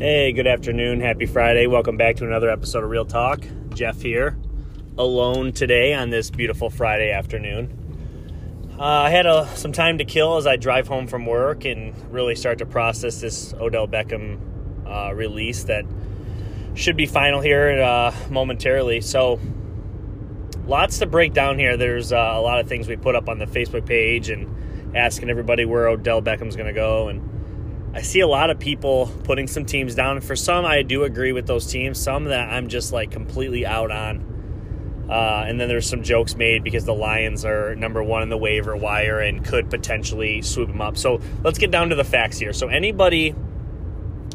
Hey, good afternoon. Happy Friday. Welcome back to another episode of Real Talk. Jeff here, alone today on this beautiful Friday afternoon. Uh, I had a, some time to kill as I drive home from work and really start to process this Odell Beckham uh, release that should be final here uh, momentarily. So, lots to break down here. There's uh, a lot of things we put up on the Facebook page and asking everybody where Odell Beckham's going to go and I see a lot of people putting some teams down. For some, I do agree with those teams. Some that I'm just like completely out on. Uh, and then there's some jokes made because the Lions are number one in the waiver wire and could potentially swoop them up. So let's get down to the facts here. So anybody,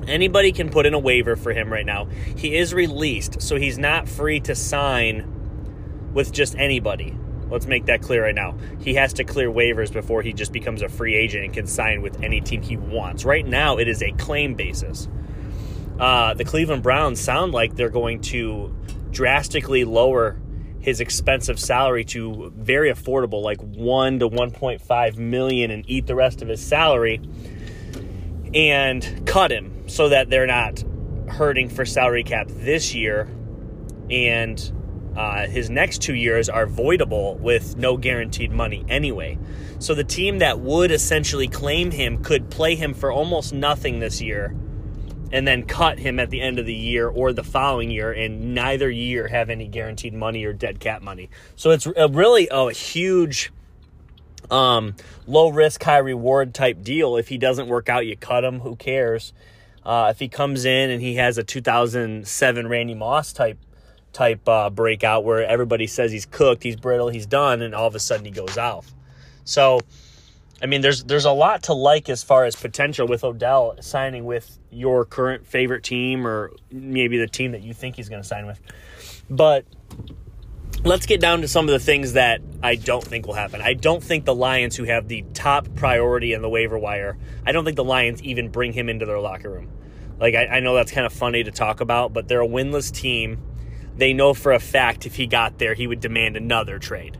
anybody can put in a waiver for him right now. He is released, so he's not free to sign with just anybody. Let's make that clear right now. He has to clear waivers before he just becomes a free agent and can sign with any team he wants. Right now, it is a claim basis. Uh, the Cleveland Browns sound like they're going to drastically lower his expensive salary to very affordable, like one to 1.5 million, and eat the rest of his salary and cut him so that they're not hurting for salary cap this year and uh, his next two years are voidable with no guaranteed money anyway. So the team that would essentially claim him could play him for almost nothing this year and then cut him at the end of the year or the following year and neither year have any guaranteed money or dead cap money. So it's a really a huge um, low risk, high reward type deal. If he doesn't work out, you cut him. Who cares? Uh, if he comes in and he has a 2007 Randy Moss type type uh, breakout where everybody says he's cooked, he's brittle, he's done, and all of a sudden he goes off. So, I mean, there's there's a lot to like as far as potential with Odell signing with your current favorite team or maybe the team that you think he's going to sign with. But let's get down to some of the things that I don't think will happen. I don't think the Lions, who have the top priority in the waiver wire, I don't think the Lions even bring him into their locker room. Like, I, I know that's kind of funny to talk about, but they're a winless team they know for a fact if he got there, he would demand another trade.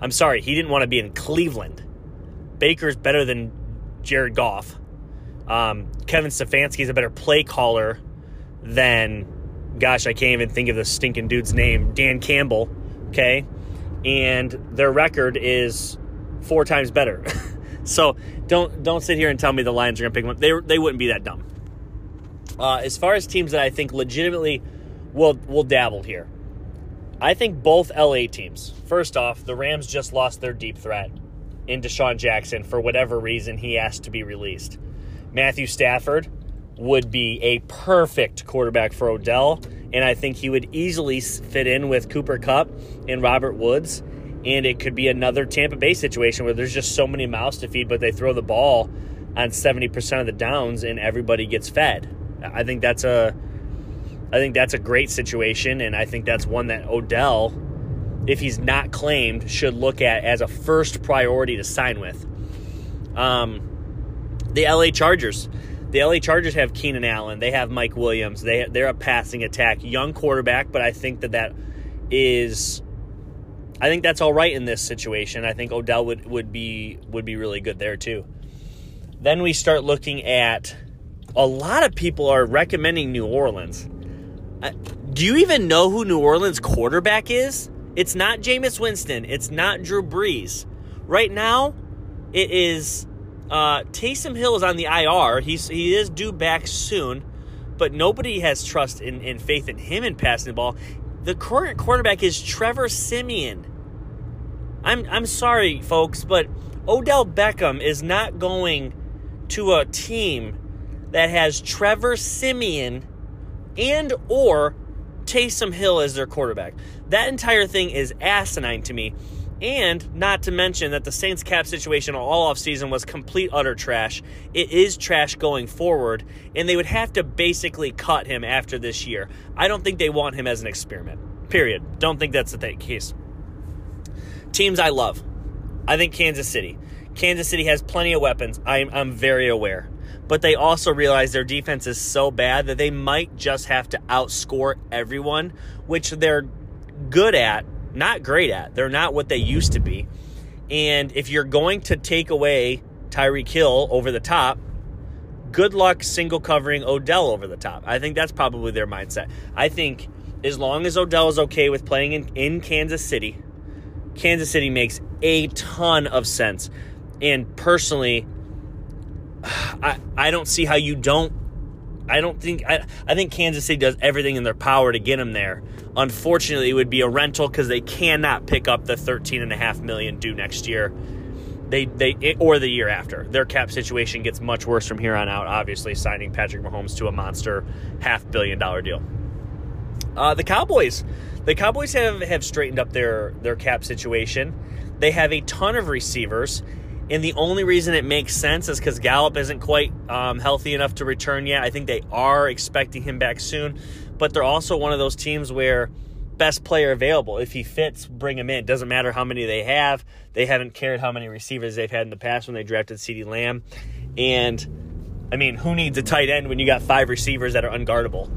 I'm sorry, he didn't want to be in Cleveland. Baker's better than Jared Goff. Um, Kevin Stefanski is a better play caller than, gosh, I can't even think of the stinking dude's name, Dan Campbell. Okay, and their record is four times better. so don't don't sit here and tell me the Lions are going to pick him up. They they wouldn't be that dumb. Uh, as far as teams that I think legitimately we'll we'll dabble here. I think both LA teams. First off, the Rams just lost their deep threat in DeSean Jackson for whatever reason he asked to be released. Matthew Stafford would be a perfect quarterback for Odell, and I think he would easily fit in with Cooper Kupp and Robert Woods. And it could be another Tampa Bay situation where there's just so many mouths to feed, but they throw the ball on 70% of the downs and everybody gets fed. I think that's a I think that's a great situation, and I think that's one that Odell, if he's not claimed, should look at as a first priority to sign with. Um, the LA Chargers. The LA Chargers have Keenan Allen. They have Mike Williams. They they're a passing attack, young quarterback, but I think that that is, I think that's all right in this situation. I think Odell would would be would be really good there too. Then we start looking at a lot of people are recommending New Orleans do you even know who New Orleans quarterback is? It's not Jameis Winston. It's not Drew Brees. Right now, it is uh, Taysom Hill is on the IR. He's he is due back soon, but nobody has trust in, in faith in him in passing the ball. The current quarterback is Trevor Siemian. I'm I'm sorry, folks, but Odell Beckham is not going to a team that has Trevor Siemian and or Taysom Hill as their quarterback. That entire thing is asinine to me. And not to mention that the Saints cap situation all off season was complete utter trash. It is trash going forward, and they would have to basically cut him after this year. I don't think they want him as an experiment. Period. Don't think that's the case. Teams I love. I think Kansas City. Kansas City has plenty of weapons. I'm, I'm very aware but they also realize their defense is so bad that they might just have to outscore everyone, which they're good at, not great at. They're not what they used to be. And if you're going to take away Tyreek Hill over the top, good luck single covering Odell over the top. I think that's probably their mindset. I think as long as Odell is okay with playing in, in Kansas City, Kansas City makes a ton of sense. And personally, I, I don't see how you don't. I don't think I, I think Kansas City does everything in their power to get him there. Unfortunately, it would be a rental because they cannot pick up the thirteen and a half million due next year. They they or the year after. Their cap situation gets much worse from here on out. Obviously, signing Patrick Mahomes to a monster half billion dollar deal. Uh, the Cowboys, the Cowboys have have straightened up their their cap situation. They have a ton of receivers, and the only reason it makes sense is because Gallup isn't quite um, healthy enough to return yet. I think they are expecting him back soon, but they're also one of those teams where best player available. If he fits, bring him in. It Doesn't matter how many they have. They haven't cared how many receivers they've had in the past when they drafted CeeDee Lamb. And I mean, who needs a tight end when you got five receivers that are unguardable?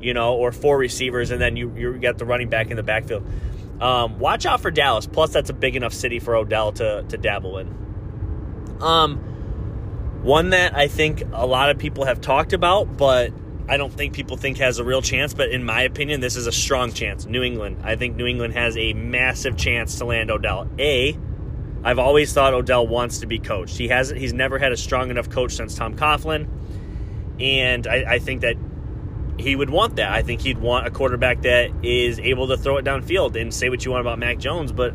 You know, or four receivers and then you you got the running back in the backfield. Um, watch out for Dallas. Plus, that's a big enough city for Odell to to dabble in. Um, one that I think a lot of people have talked about, but I don't think people think has a real chance, but in my opinion, this is a strong chance. New England. I think New England has a massive chance to land Odell. A, I've always thought Odell wants to be coached. He hasn't. He's never had a strong enough coach since Tom Coughlin, and I, I think that he would want that. I think he'd want a quarterback that is able to throw it downfield. And say what you want about Mac Jones, but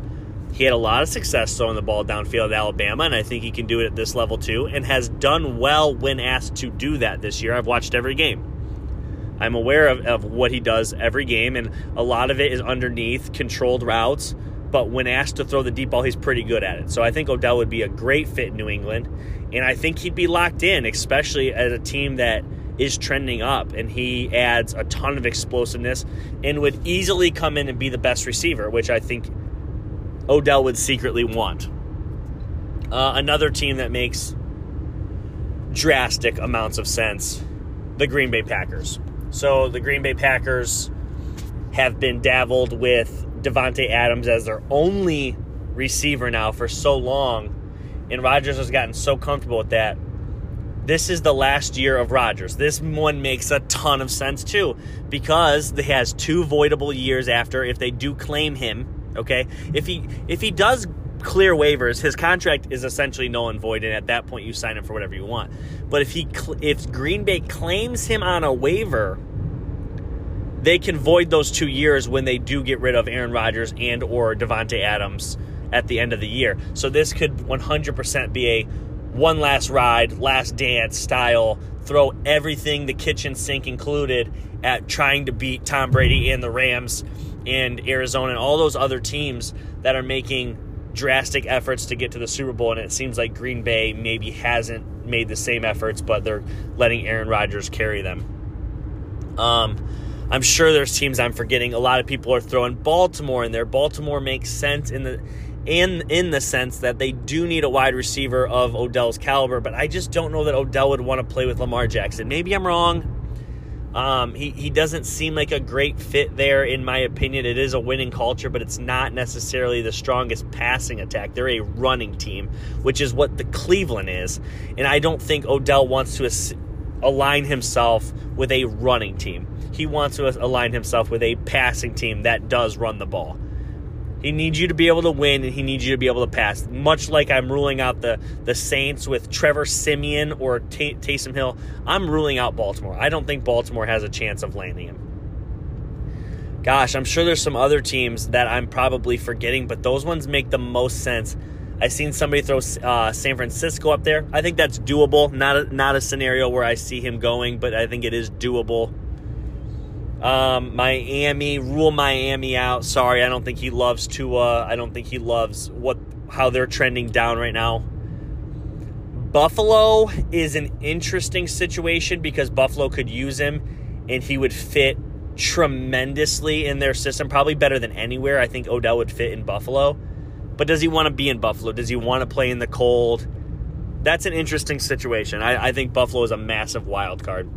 he had a lot of success throwing the ball downfield at Alabama, and I think he can do it at this level too, and has done well when asked to do that this year. I've watched every game. I'm aware of, of what he does every game, and a lot of it is underneath controlled routes. But when asked to throw the deep ball, he's pretty good at it. So I think Odell would be a great fit in New England, and I think he'd be locked in, especially as a team that is trending up, and he adds a ton of explosiveness and would easily come in and be the best receiver, which I think Odell would secretly want. Uh, another team that makes drastic amounts of sense the Green Bay Packers. So the Green Bay Packers have been dabbled with Davante Adams as their only receiver now for so long, and Rodgers has gotten so comfortable with that. This is the last year of Rodgers. This one makes a ton of sense too, because he has two voidable years after if they do claim him. Okay, if he if he does clear waivers, his contract is essentially null and void, and at that point you sign him for whatever you want. But if he if Green Bay claims him on a waiver, they can void those two years when they do get rid of Aaron Rodgers and or Davante Adams at the end of the year. So this could 100% be a one last ride, last dance style. Throw everything, the kitchen sink included, at trying to beat Tom Brady and the Rams and Arizona and all those other teams that are making drastic efforts to get to the Super Bowl, and it seems like Green Bay maybe hasn't made the same efforts, but they're letting Aaron Rodgers carry them. Um, I'm sure there's teams I'm forgetting. A lot of people are throwing Baltimore in there. Baltimore makes sense in the in in the sense that they do need a wide receiver of Odell's caliber, but I just don't know that Odell would want to play with Lamar Jackson. Maybe I'm wrong. Um, he, he doesn't seem like a great fit there, in my opinion. It is a winning culture, but it's not necessarily the strongest passing attack. They're a running team, which is what the Cleveland is. And I don't think Odell wants to align himself with a running team. He wants to align himself with a passing team that does run the ball. He needs you to be able to win, and he needs you to be able to pass. Much like I'm ruling out the the Saints with Trevor Siemian or T- Taysom Hill, I'm ruling out Baltimore. I don't think Baltimore has a chance of landing him. Gosh, I'm sure there's some other teams that I'm probably forgetting, but those ones make the most sense. I've seen somebody throw uh, San Francisco up there. I think that's doable. Not a, not a scenario where I see him going, but I think it is doable. Um, Miami, rule Miami out. Sorry, I don't think he loves Tua. I don't think he loves what how they're trending down right now. Buffalo is an interesting situation because Buffalo could use him and he would fit tremendously in their system, probably better than anywhere. I think Odell would fit in Buffalo. But does he want to be in Buffalo? Does he want to play in the cold? That's an interesting situation. I, I think Buffalo is a massive wild card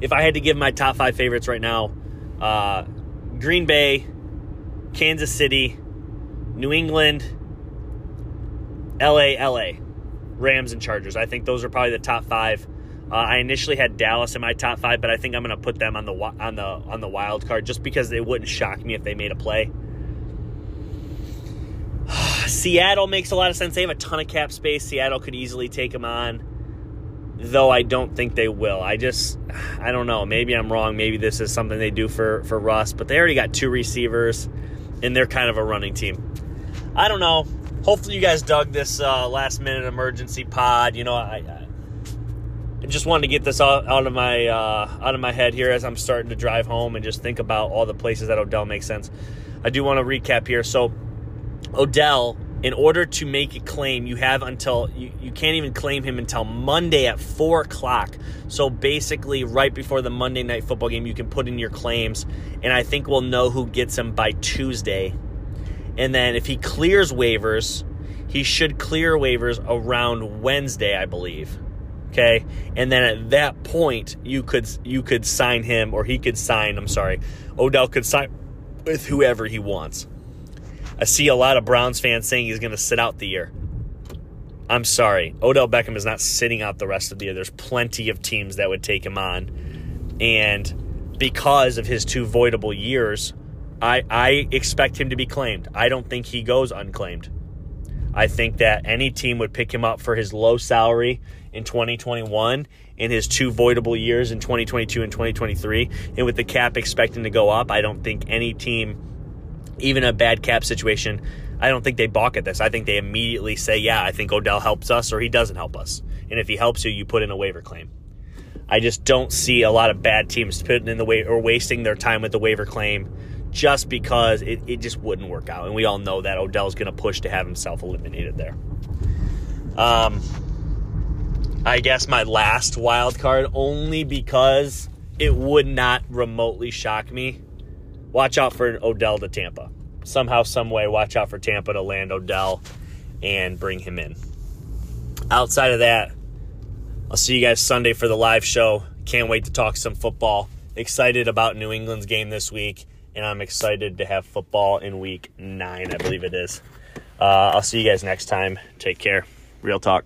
if I had to give my top five favorites right now, uh, Green Bay, Kansas City, New England, LA, LA, Rams, and Chargers. I think those are probably the top five Uh, I initially had Dallas in my top five, but I think I'm going to put them on the on the on the wild card just because it wouldn't shock me if they made a play. Seattle makes a lot of sense. They have a ton of cap space. Seattle could easily take them on, though I don't think they will. I just, I don't know. Maybe I'm wrong. Maybe this is something they do for for Russ, but they already got two receivers, and they're kind of a running team. I don't know. Hopefully, you guys dug this uh, last minute emergency pod. You know, I, I just wanted to get this out, out of my uh, out of my head here as I'm starting to drive home and just think about all the places that Odell makes sense. I do want to recap here. So, Odell in order to make a claim, you have until you, you can't even claim him until Monday at four o'clock. So basically, right before the Monday night football game, you can put in your claims, and I think we'll know who gets him by Tuesday. And then if he clears waivers, he should clear waivers around Wednesday, I believe. Okay, and then at that point, you could you could sign him, or he could sign. I'm sorry, Odell could sign with whoever he wants. I see a lot of Browns fans saying he's going to sit out the year. I'm sorry. Odell Beckham is not sitting out the rest of the year. There's plenty of teams that would take him on. And because of his two voidable years, I, I expect him to be claimed. I don't think he goes unclaimed. I think that any team would pick him up for his low salary in 2021 in his two voidable years in 2022 and 2023. And with the cap expecting to go up, I don't think any team even a bad cap situation, I don't think they balk at this. I think they immediately say, yeah, I think Odell helps us or he doesn't help us. And if he helps you, you put in a waiver claim. I just don't see a lot of bad teams putting in the way or wasting their time with the waiver claim just because it, it just wouldn't work out. And we all know that Odell's going to push to have himself eliminated there. Um, I guess my last wild card only because it would not remotely shock me watch out for Odell to Tampa. Somehow, some way, watch out for Tampa to land Odell and bring him in. Outside of that, I'll see you guys Sunday for the live show. Can't wait to talk some football. Excited about New England's game this week, and I'm excited to have football in week nine, I believe it is. Uh, I'll see you guys next time. Take care. Real talk.